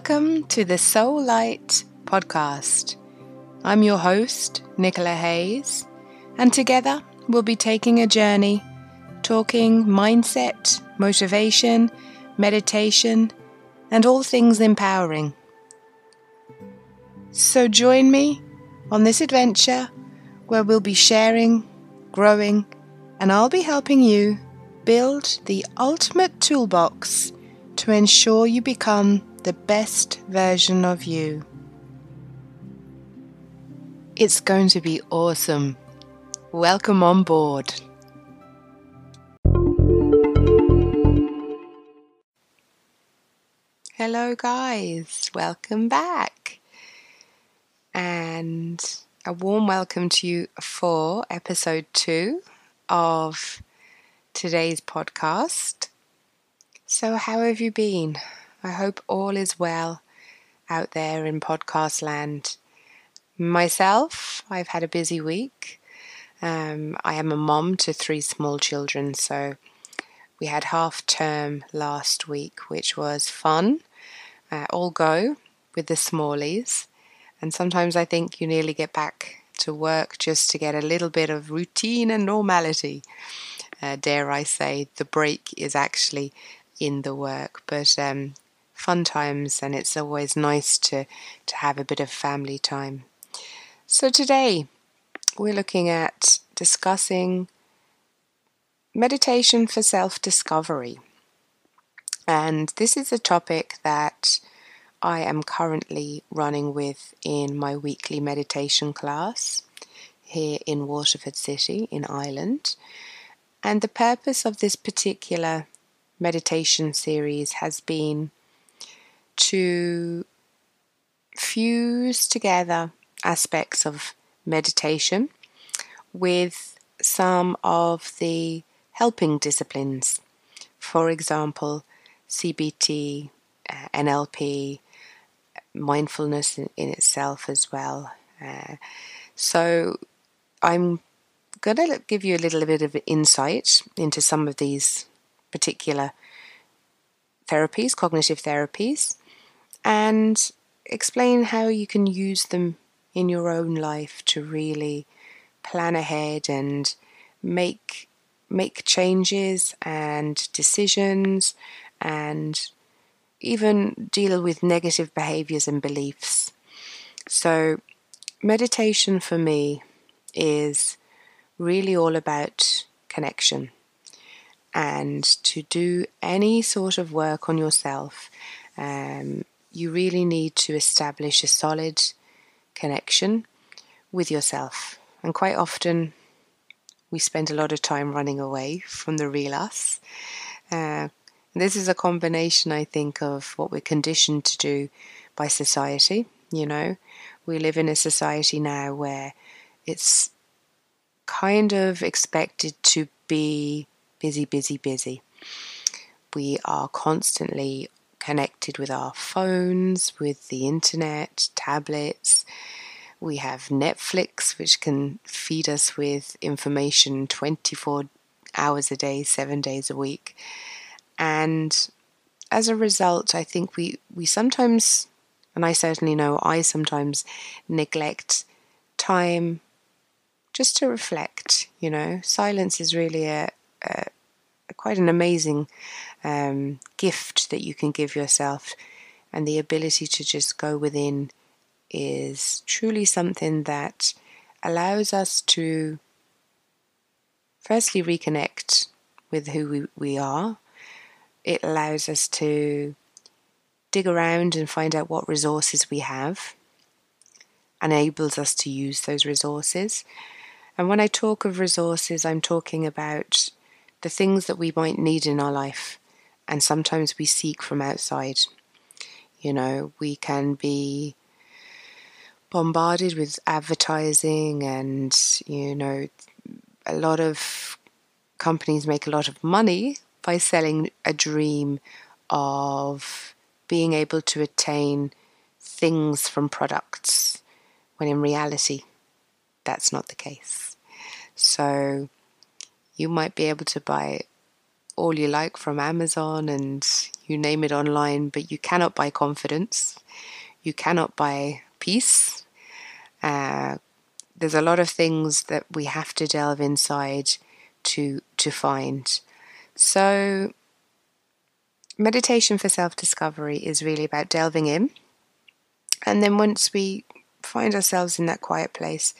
Welcome to the Soul Light podcast. I'm your host, Nicola Hayes, and together we'll be taking a journey, talking mindset, motivation, meditation, and all things empowering. So join me on this adventure where we'll be sharing, growing, and I'll be helping you build the ultimate toolbox to ensure you become the best version of you. It's going to be awesome. Welcome on board. Hello, guys. Welcome back. And a warm welcome to you for episode two of today's podcast. So, how have you been? I hope all is well out there in podcast land. Myself, I've had a busy week. Um, I am a mom to three small children, so we had half term last week, which was fun. Uh, all go with the smallies, and sometimes I think you nearly get back to work just to get a little bit of routine and normality uh, dare I say, the break is actually in the work. But um, fun times, and it's always nice to, to have a bit of family time. So today we're looking at discussing meditation for self discovery. And this is a topic that I am currently running with in my weekly meditation class here in Waterford City in Ireland. And the purpose of this particular meditation series has been to fuse together aspects of meditation with some of the helping disciplines. For example, CBT, uh, NLP, mindfulness in, in, itself as well. Uh, so I'm going to give you a little bit of insight into some of these particular therapies, cognitive therapies, and explain how you can use them in your own life to really plan ahead and make make changes and decisions and even deal with negative behaviors and beliefs. So meditation for me is really all about connection. And to do any sort of work on yourself, um, you really need to establish a solid connection with yourself. And quite often, we spend a lot of time running away from the real us. Uh, this is a combination, I think, of what we're conditioned to do by society. You know, we live in a society now where it's kind of expected to be busy, busy, busy. We are constantly connected with our phones, with the internet, tablets. We have Netflix, which can feed us with information 24 hours a day, seven days a week. And as a result, I think we, we sometimes, and I certainly know I sometimes neglect time just to reflect. You know, silence is really a, a, a quite an amazing um, gift that you can give yourself, and the ability to just go within is truly something that allows us to firstly reconnect with who we, we are. It allows us to dig around and find out what resources we have, enables us to use those resources. And when I talk of resources, I'm talking about the things that we might need in our life, and sometimes we seek from outside. You know, we can be bombarded with advertising, and, you know, a lot of companies make a lot of money by selling a dream of being able to attain things from products, when in reality, that's not the case. So you might be able to buy all you like from Amazon and you name it online, but you cannot buy confidence. You cannot buy peace. Uh, there's a lot of things that we have to delve inside to to find. So meditation for self-discovery is really about delving in. And then once we find ourselves in that quiet place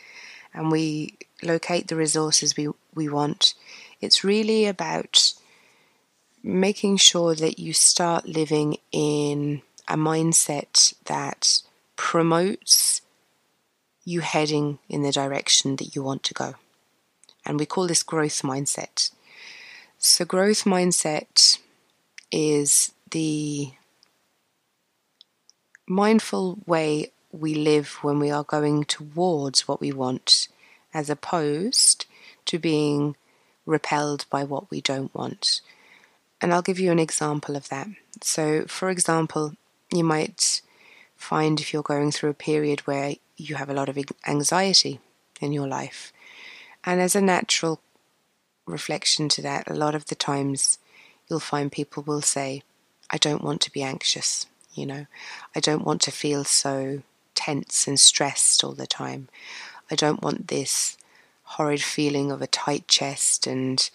and we locate the resources we, we want, it's really about making sure that you start living in a mindset that promotes you heading in the direction that you want to go. And we call this growth mindset. So, growth mindset is the mindful way we live when we are going towards what we want, as opposed to being repelled by what we don't want. And I'll give you an example of that. So, for example, you might find if you're going through a period where you have a lot of anxiety in your life. And as a natural reflection to that, a lot of the times you'll find people will say, I don't want to be anxious, you know, I don't want to feel so tense and stressed all the time. I don't want this horrid feeling of a tight chest and,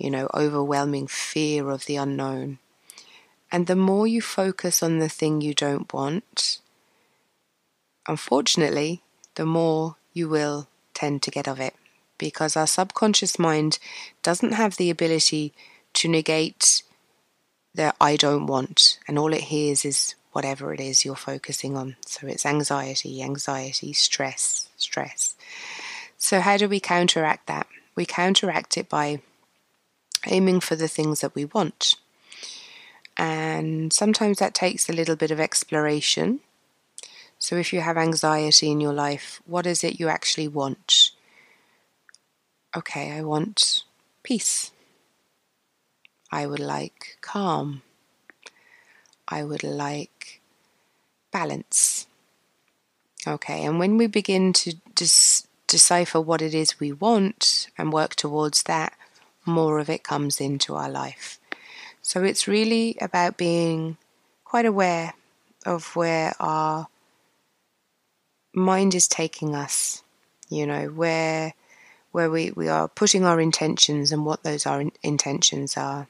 you know, overwhelming fear of the unknown. And the more you focus on the thing you don't want, unfortunately, the more you will tend to get of it because our subconscious mind doesn't have the ability to negate the I don't want, and all it hears is whatever it is you're focusing on. So it's anxiety, anxiety, stress, stress. So, how do we counteract that? We counteract it by aiming for the things that we want. And sometimes that takes a little bit of exploration. So, if you have anxiety in your life, what is it you actually want? Okay, I want peace. I would like calm. I would like balance. Okay, and when we begin to dis- decipher what it is we want and work towards that, more of it comes into our life. So it's really about being quite aware of where our mind is taking us, you know, where where we, we are putting our intentions and what those our intentions are.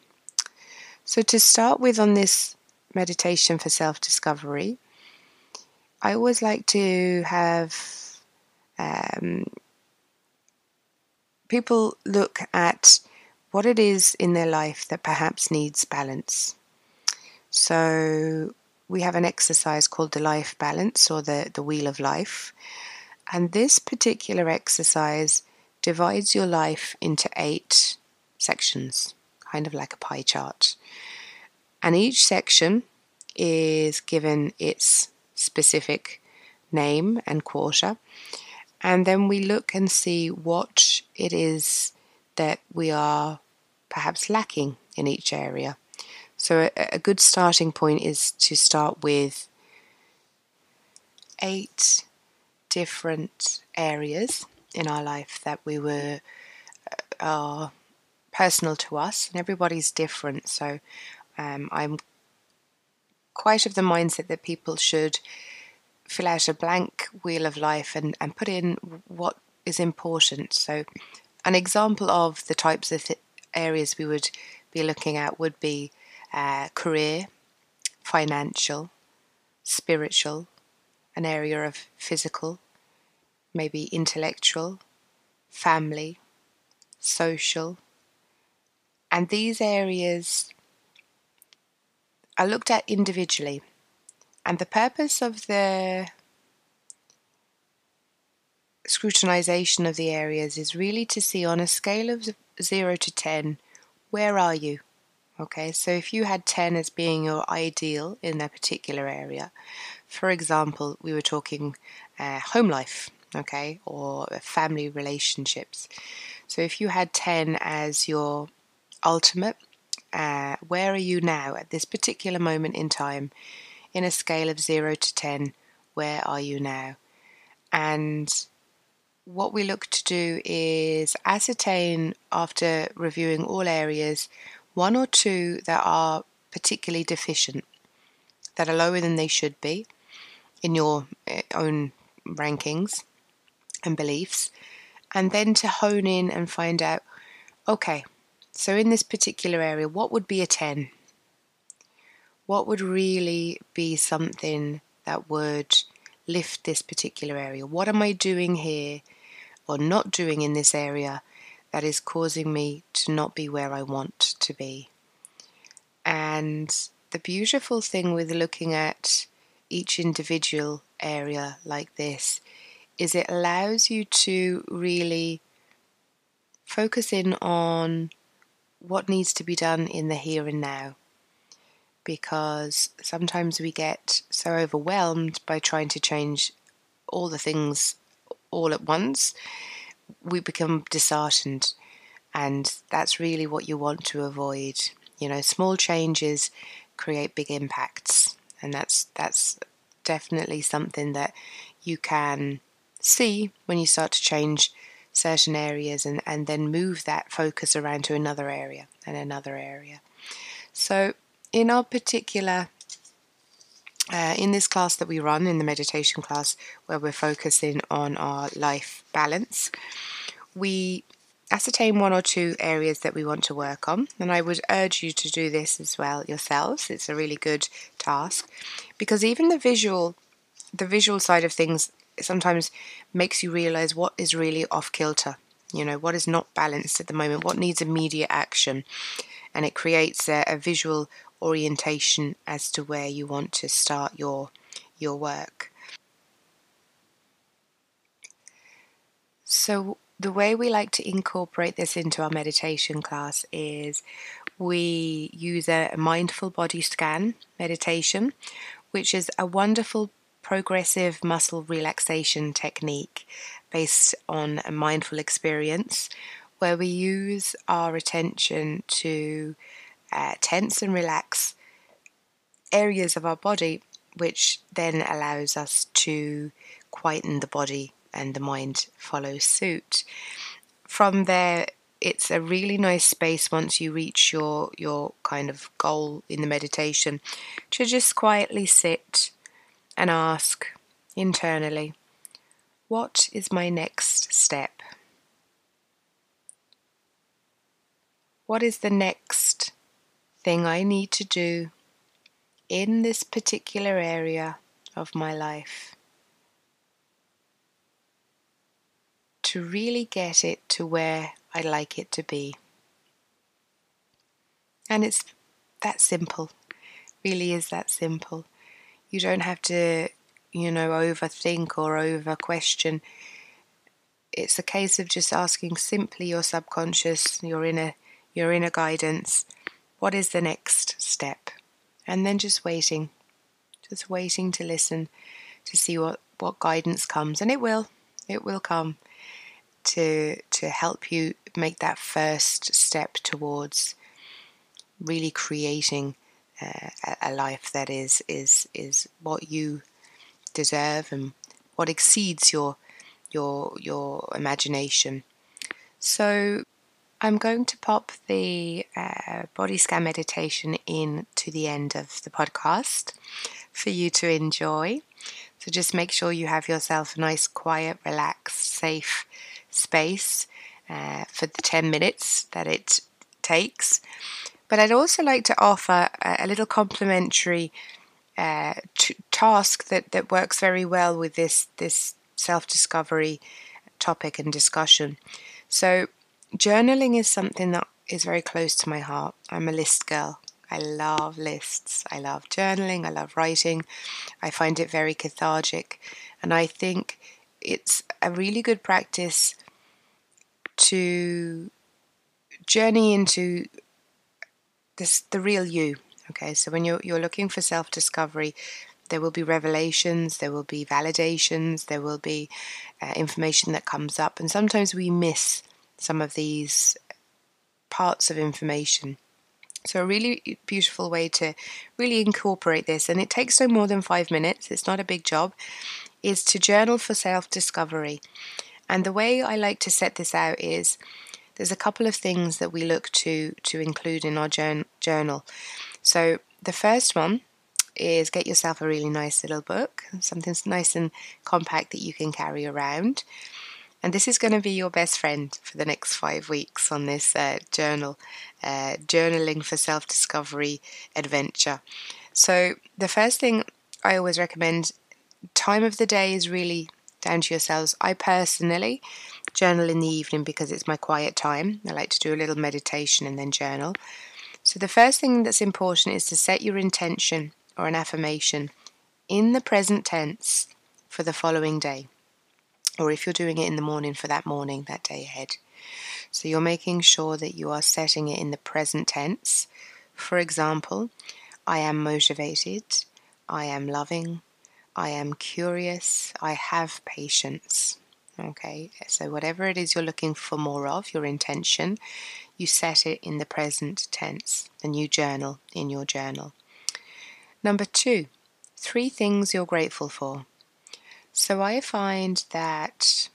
So to start with on this meditation for self-discovery, I always like to have um, people look at what it is in their life that perhaps needs balance. So we have an exercise called the life balance or the, the wheel of life. And this particular exercise divides your life into eight sections, kind of like a pie chart. And each section is given its specific name and quarter. And then we look and see what it is that we are perhaps lacking in each area. So, a, a good starting point is to start with eight different areas in our life that we were uh, are personal to us, and everybody's different. So, um, I'm quite of the mindset that people should fill out a blank wheel of life and, and put in what is important. So, an example of the types of th- areas we would be looking at would be uh, career, financial, spiritual, an area of physical, maybe intellectual, family, social. And these areas are looked at individually. And the purpose of the scrutinization of the areas is really to see on a scale of 0 to 10 where are you? Okay so if you had 10 as being your ideal in that particular area for example we were talking uh, home life okay or family relationships. So if you had 10 as your ultimate uh, where are you now at this particular moment in time in a scale of 0 to 10 where are you now? And what we look to do is ascertain after reviewing all areas one or two that are particularly deficient, that are lower than they should be in your eh, own rankings and beliefs, and then to hone in and find out okay, so in this particular area, what would be a 10? What would really be something that would lift this particular area? What am I doing here or not doing in this area that is causing me to not be where I want to be? And the beautiful thing with looking at each individual area like this is it allows you to really focus in on what needs to be done in the here and now. Because sometimes we get so overwhelmed by trying to change all the things all at once, we become disheartened. And that's really what you want to avoid. You know, small changes create big impacts. And that's that's definitely something that you can see when you start to change certain areas and, and then move that focus around to another area and another area. So, in our particular, uh, in this class that we run, in the meditation class where we're focusing on our life balance, we ascertain one or two areas that we want to work on. And I would urge you to do this as well yourselves. It's a really good task because even the visual the visual side of things sometimes makes you realize what is really off kilter. You know, what is not balanced at the moment, what needs immediate action. And it creates a, a visual orientation as to where you want to start your your work. So the way we like to incorporate this into our meditation class is we use a mindful body scan meditation, which is a wonderful progressive muscle relaxation technique based on a mindful experience where we use our attention to uh, tense and relax areas of our body, which then allows us to quieten the body and the mind follow suit. From there, it's a really nice space once you reach your your kind of goal in the meditation to just quietly sit and ask internally, what is my next step? What is the next thing I need to do in this particular area of my life to really get it to where I like it to be? And it's that simple, really is that simple. You don't have to, you know, overthink or over question. It's a case of just asking simply your subconscious, your inner your inner guidance, what is the next step? And then just waiting. Just waiting to listen to see what, what guidance comes. And it will. It will come to to help you make that first step towards really creating uh, a life that is is is what you deserve and what exceeds your your your imagination. So I'm going to pop the uh, body scan meditation in to the end of the podcast for you to enjoy. So just make sure you have yourself a nice, quiet, relaxed, safe space uh, for the 10 minutes that it takes. But I'd also like to offer a, a little complimentary uh, t- task that, that works very well with this this self discovery topic and discussion. So, journaling is something that is very close to my heart. I'm a list girl. I love lists. I love journaling. I love writing. I find it very cathartic. And I think it's a really good practice to journey into this the real you. Okay, so when you're you're looking for self discovery, there will be revelations, there will be validations, there will be uh, information that comes up, and sometimes we miss some of these parts of information. So, a really beautiful way to really incorporate this, and it takes no more than five minutes, it's not a big job, is to journal for self discovery. And the way I like to set this out is there's a couple of things that we look to to include in our journal. So the first one is get yourself a really nice little book, something nice and compact that you can carry around. And this is going to be your best friend for the next five weeks on this uh, journal, uh, journaling for self discovery adventure. So, the first thing I always recommend time of the day is really down to yourselves. I personally journal in the evening because it's my quiet time. I like to do a little meditation and then journal. So, the first thing that's important is to set your intention or an affirmation in the present tense for the following day or if you're doing it in the morning for that morning, that day ahead. So you're making sure that you are setting it in the present tense. For example, I am motivated, I am loving, I am curious, I have patience. Okay, so whatever it is you're looking for more of, your intention, you set it in the present tense and you journal in your journal. Number two, three things you're grateful for. So I find that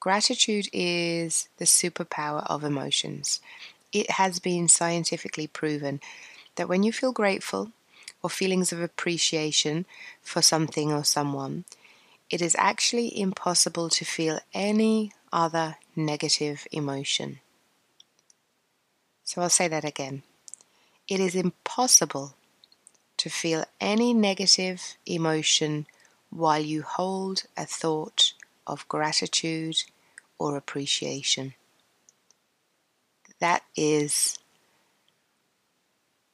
gratitude is the superpower of emotions. It has been scientifically proven that when you feel grateful or feelings of appreciation for something or someone, it is actually impossible to feel any other negative emotion. So I'll say that again. It is impossible to feel any negative emotion while you hold a thought of gratitude or appreciation. That is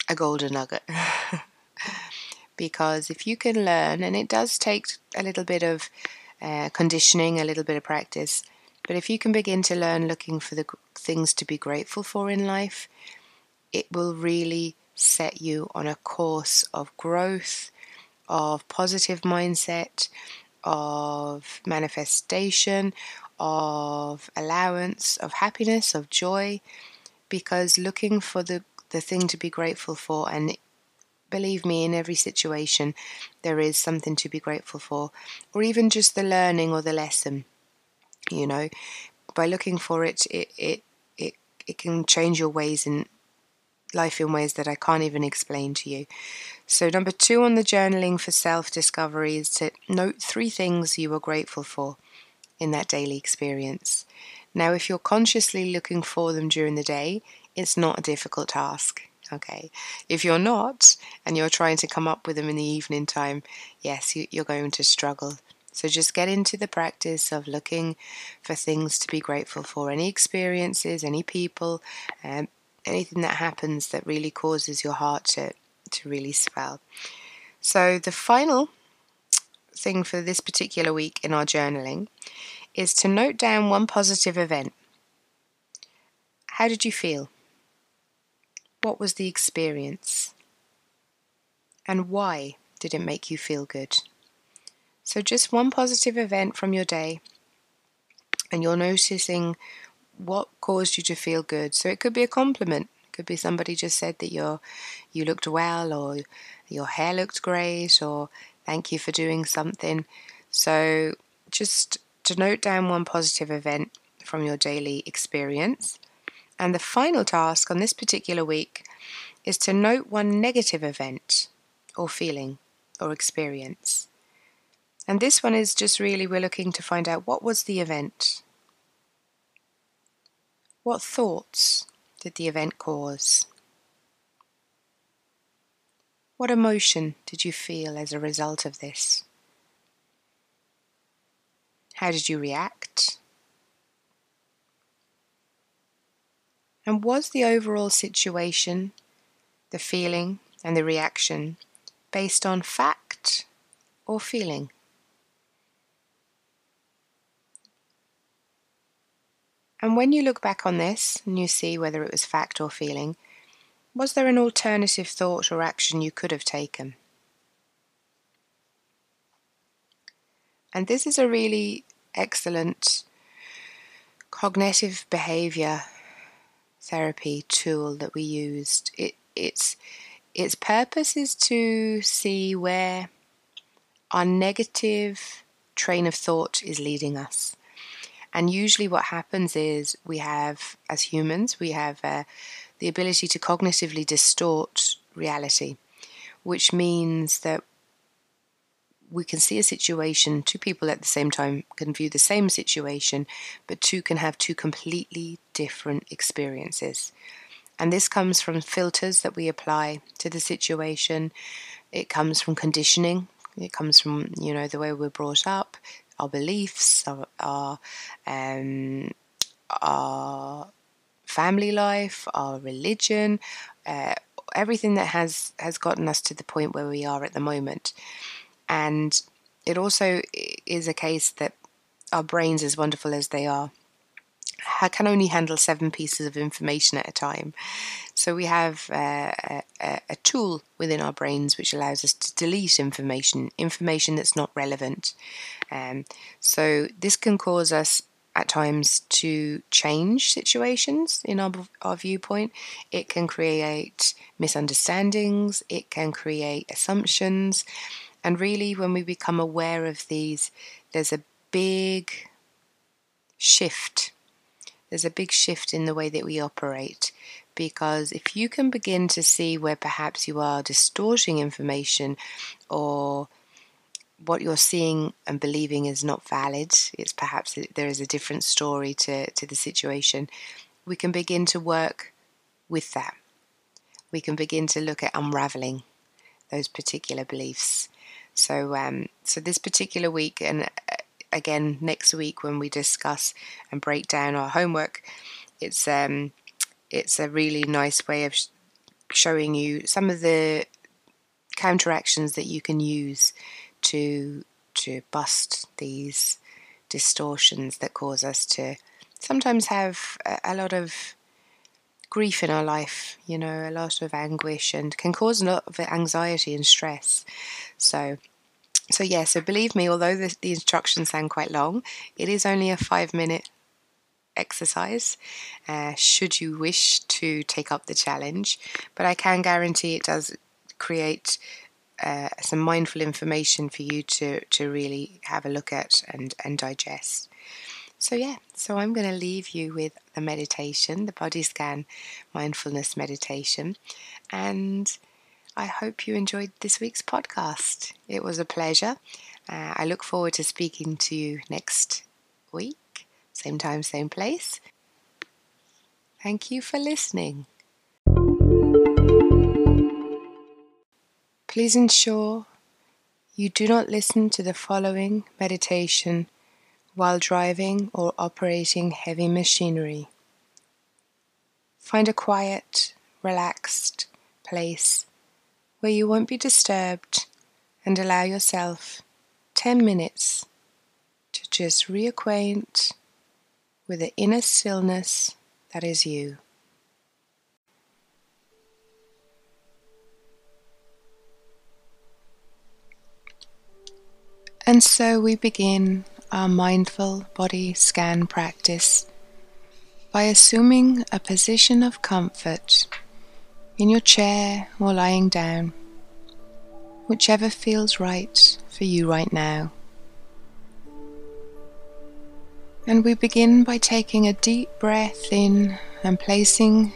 a golden nugget. because if you can learn, and it does take a little bit of uh, conditioning, a little bit of practice, but if you can begin to learn looking for the things to be grateful for in life, it will really set you on a course of growth of positive mindset, of manifestation, of allowance, of happiness, of joy, because looking for the, the thing to be grateful for, and believe me, in every situation, there is something to be grateful for, or even just the learning or the lesson, you know, by looking for it, it, it, it, it can change your ways in life in ways that I can't even explain to you. So, number two on the journaling for self discovery is to note three things you are grateful for in that daily experience. Now, if you're consciously looking for them during the day, it's not a difficult task. Okay. If you're not, and you're trying to come up with them in the evening time, yes, you're going to struggle. So just get into the practice of looking for things to be grateful for, any experiences, any people, um, anything that happens that really causes your heart to, to really swell. So, the final thing for this particular week in our journaling is to note down one positive event. How did you feel? What was the experience? And why did it make you feel good? So, just one positive event from your day, and you're noticing what caused you to feel good. So it could be a compliment. It could be somebody just said that you you looked well or your hair looked great or thank you for doing something. So just to note down one positive event from your daily experience. And the final task on this particular week is to note one negative event or feeling or experience. And this one is just really we're looking to find out what was the event? What thoughts did the event cause? What emotion did you feel as a result of this? How did you react? And was the overall situation, the feeling, and the reaction based on fact or feeling? And when you look back on this and you see whether it was fact or feeling, was there an alternative thought or action you could have taken? And this is a really excellent cognitive behavior therapy tool that we used. It, its, its purpose is to see where our negative train of thought is leading us And usually, what happens is we have, as humans, we have uh, the ability to cognitively distort reality, which means that we can see a situation, two people at the same time can view the same situation, but two can have two completely different experiences. And this comes from filters that we apply to the situation. It comes from conditioning. It comes from, you know, the way we're brought up, our beliefs, our, our, um, our family life, our religion, uh, everything that has, has gotten us to the point where we are at the moment. And it also is a case that our brains, as wonderful as they are, can only handle seven pieces of information at a time. So we have uh, a, a, tool within our brains which allows us to delete information, information that's not relevant. Um, so this can cause us at times to change situations in our, our viewpoint. It can create misunderstandings. It can create assumptions. And really, when we become aware of these, there's a big shift. There's a big shift in the way that we operate. Because if you can begin to see where perhaps you are distorting information or what you're seeing and believing is not valid, it's perhaps there is a different story to, to the situation, we can begin to work with that. We can begin to look at unraveling those particular beliefs so, um, so this particular week, and again next week when we discuss and break down our homework, it's um, it's a really nice way of sh- showing you some of the counteractions that you can use to to bust these distortions that cause us to sometimes have a, a lot of grief in our life, you know, a lot of anguish and can cause a lot of anxiety and stress. So, so yeah, so believe me, although the, the instructions sound quite long, it is only a five minute exercise uh, should you wish to take up the challenge. But I can guarantee it does create uh, some mindful information for you to, to really have a look at and, and digest. So, yeah, so I'm going to leave you with the meditation, the body scan mindfulness meditation. And I hope you enjoyed this week's podcast. It was a pleasure. Uh, I look forward to speaking to you next week, same time, same place. Thank you for listening. Please ensure you do not listen to the following meditation while driving or operating heavy machinery. Find a quiet, relaxed place where you won't be disturbed and allow yourself 10 minutes to just reacquaint with the inner stillness that is you. And so we begin our mindful body scan practice by assuming a position of comfort in your chair or lying down, whichever feels right for you right now. And we begin by taking a deep breath in and placing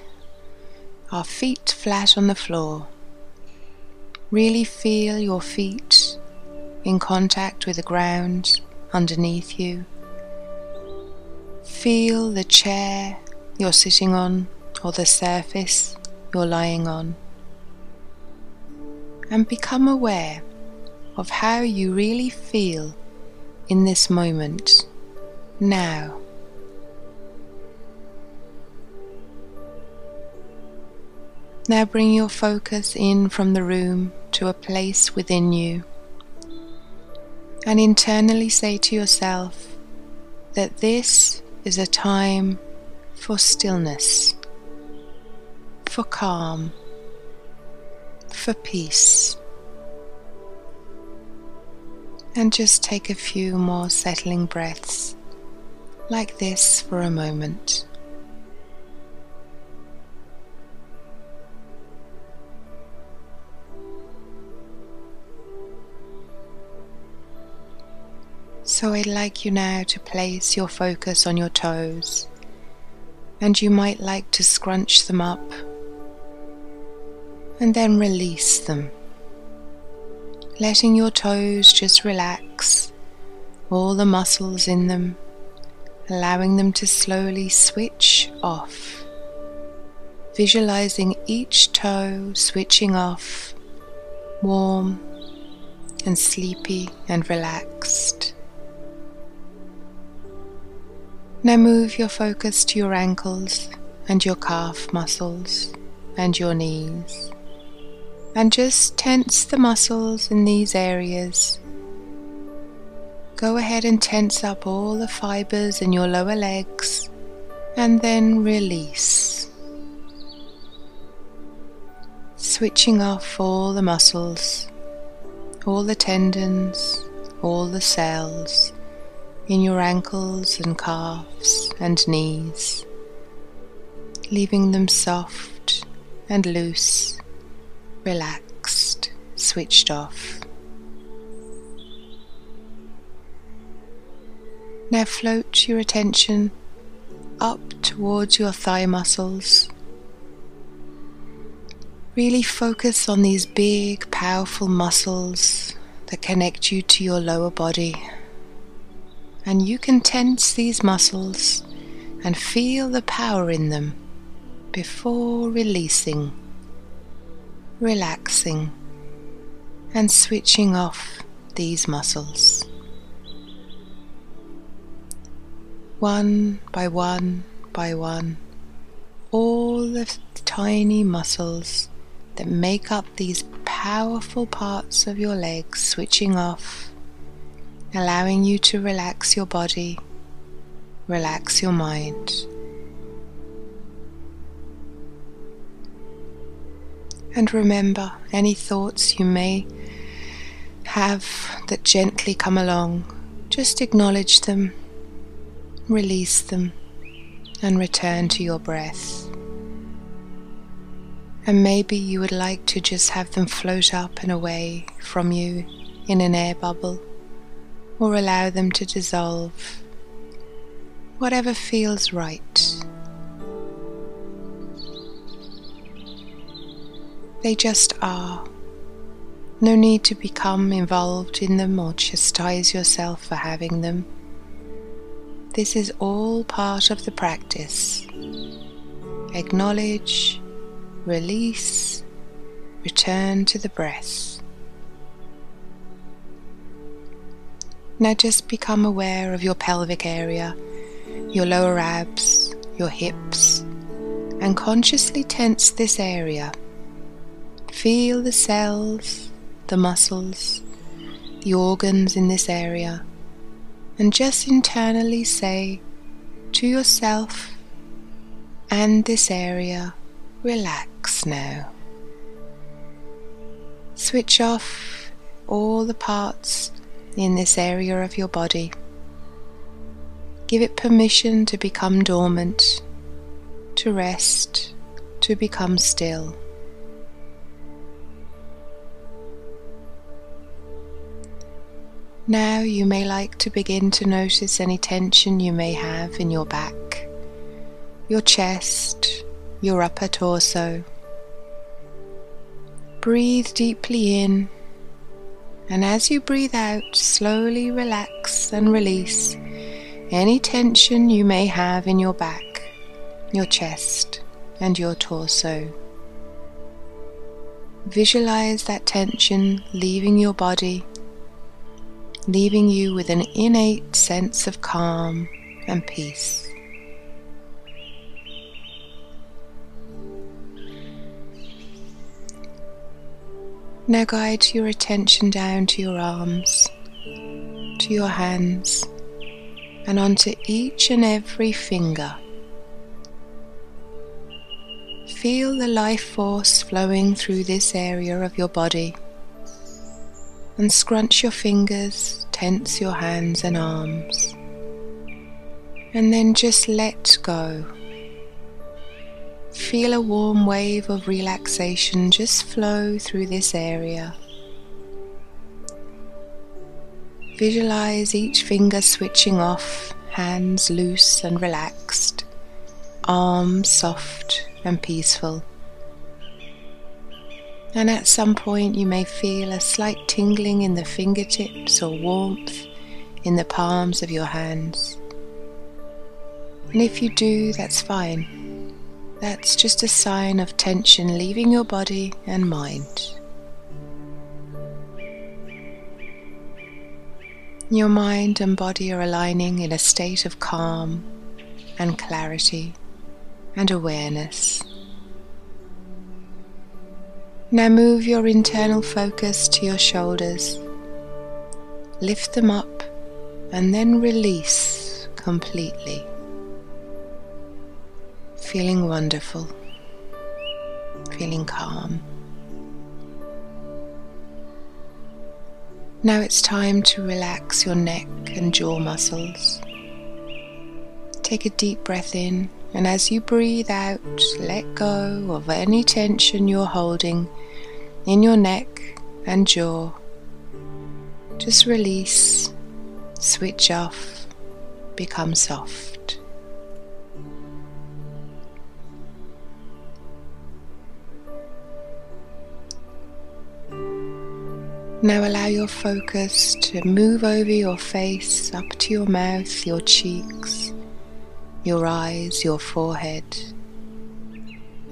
our feet flat on the floor. Really feel your feet in contact with the ground underneath you. Feel the chair you're sitting on or the surface you're lying on. And become aware of how you really feel in this moment, now. Now bring your focus in from the room to a place within you and internally say to yourself that this is a time for stillness, for calm, for peace. And just take a few more settling breaths like this for a moment. So I'd like you now to place your focus on your toes, and you might like to scrunch them up and then release them, letting your toes just relax, all the muscles in them, allowing them to slowly switch off, visualizing each toe switching off, warm and sleepy and relaxed. Now move your focus to your ankles and your calf muscles and your knees. And just tense the muscles in these areas. Go ahead and tense up all the fibers in your lower legs and then release. Switching off all the muscles, all the tendons, all the cells in your ankles and calves and knees, leaving them soft and loose, relaxed, switched off. Now float your attention up towards your thigh muscles. Really focus on these big, powerful muscles that connect you to your lower body and you can tense these muscles and feel the power in them before releasing, relaxing, and switching off these muscles. One by one by one, all the tiny muscles that make up these powerful parts of your legs switching off allowing you to relax your body, relax your mind. And remember any thoughts you may have that gently come along, just acknowledge them, release them, and return to your breath. And maybe you would like to just have them float up and away from you in an air bubble or allow them to dissolve, whatever feels right. They just are. No need to become involved in them or chastise yourself for having them. This is all part of the practice. Acknowledge, release, return to the breath. Now just become aware of your pelvic area, your lower abs, your hips, and consciously tense this area. Feel the cells, the muscles, the organs in this area, and just internally say to yourself and this area, relax now. Switch off all the parts in this area of your body. Give it permission to become dormant, to rest, to become still. Now you may like to begin to notice any tension you may have in your back, your chest, your upper torso. Breathe deeply in and as you breathe out, slowly relax and release any tension you may have in your back, your chest, and your torso. Visualize that tension leaving your body, leaving you with an innate sense of calm and peace. Now guide your attention down to your arms, to your hands, and onto each and every finger. Feel the life force flowing through this area of your body and scrunch your fingers, tense your hands and arms, and then just let go. Feel a warm wave of relaxation just flow through this area. Visualize each finger switching off, hands loose and relaxed, arms soft and peaceful. And at some point, you may feel a slight tingling in the fingertips or warmth in the palms of your hands. And if you do, that's fine. That's just a sign of tension leaving your body and mind. Your mind and body are aligning in a state of calm and clarity and awareness. Now move your internal focus to your shoulders. Lift them up and then release completely. Feeling wonderful, feeling calm. Now it's time to relax your neck and jaw muscles. Take a deep breath in, and as you breathe out, let go of any tension you're holding in your neck and jaw. Just release, switch off, become soft. Now allow your focus to move over your face, up to your mouth, your cheeks, your eyes, your forehead.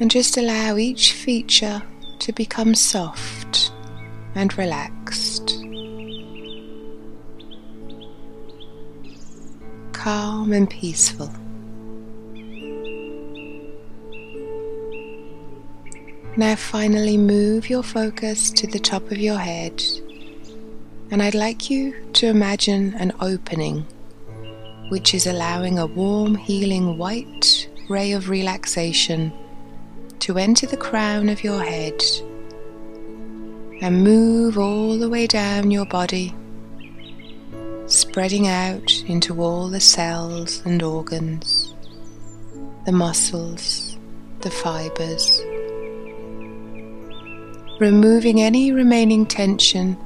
And just allow each feature to become soft and relaxed. Calm and peaceful. Now finally move your focus to the top of your head and I'd like you to imagine an opening which is allowing a warm healing white ray of relaxation to enter the crown of your head and move all the way down your body, spreading out into all the cells and organs, the muscles, the fibers, removing any remaining tension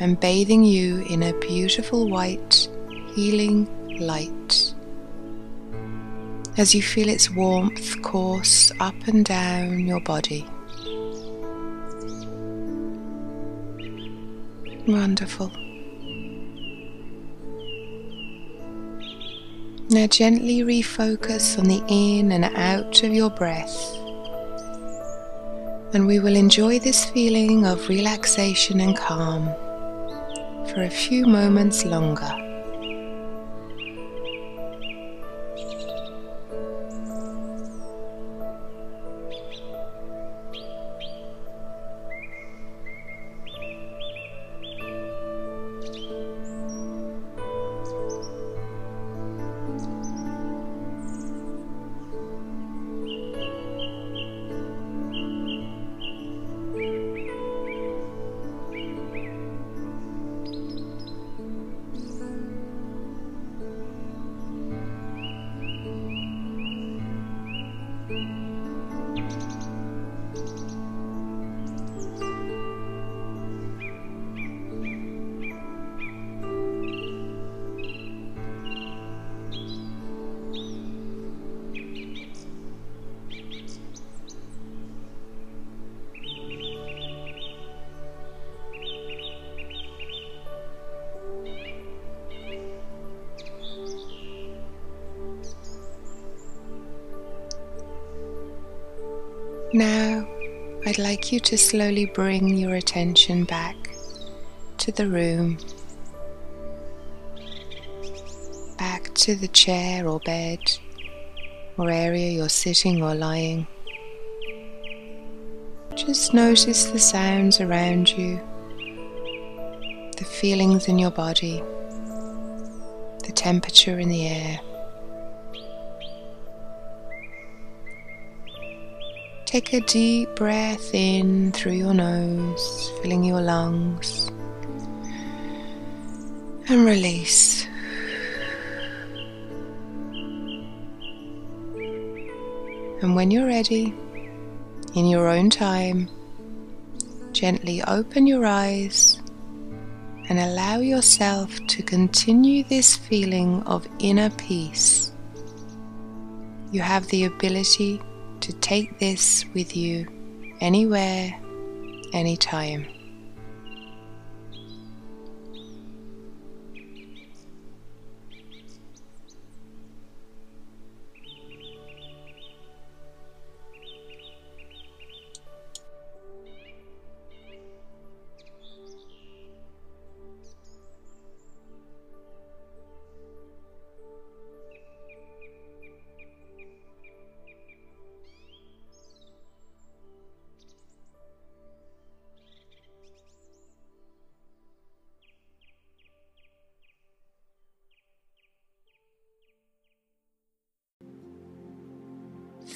and bathing you in a beautiful white healing light as you feel its warmth course up and down your body. Wonderful. Now gently refocus on the in and out of your breath. And we will enjoy this feeling of relaxation and calm for a few moments longer. Now, I'd like you to slowly bring your attention back to the room, back to the chair or bed or area you're sitting or lying. Just notice the sounds around you, the feelings in your body, the temperature in the air. Take a deep breath in through your nose, filling your lungs, and release. And when you're ready, in your own time, gently open your eyes and allow yourself to continue this feeling of inner peace. You have the ability to take this with you anywhere, anytime.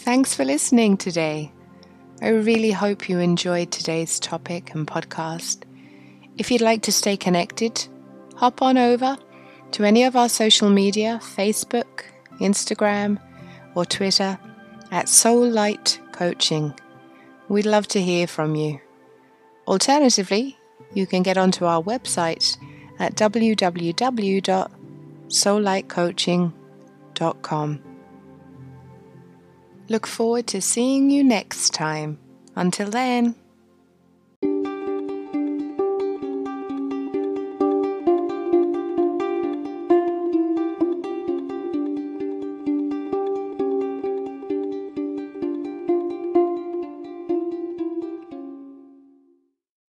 Thanks for listening today. I really hope you enjoyed today's topic and podcast. If you'd like to stay connected, hop on over to any of our social media Facebook, Instagram, or Twitter at Soul Light Coaching. We'd love to hear from you. Alternatively, you can get onto our website at www.soullightcoaching.com. Look forward to seeing you next time. Until then.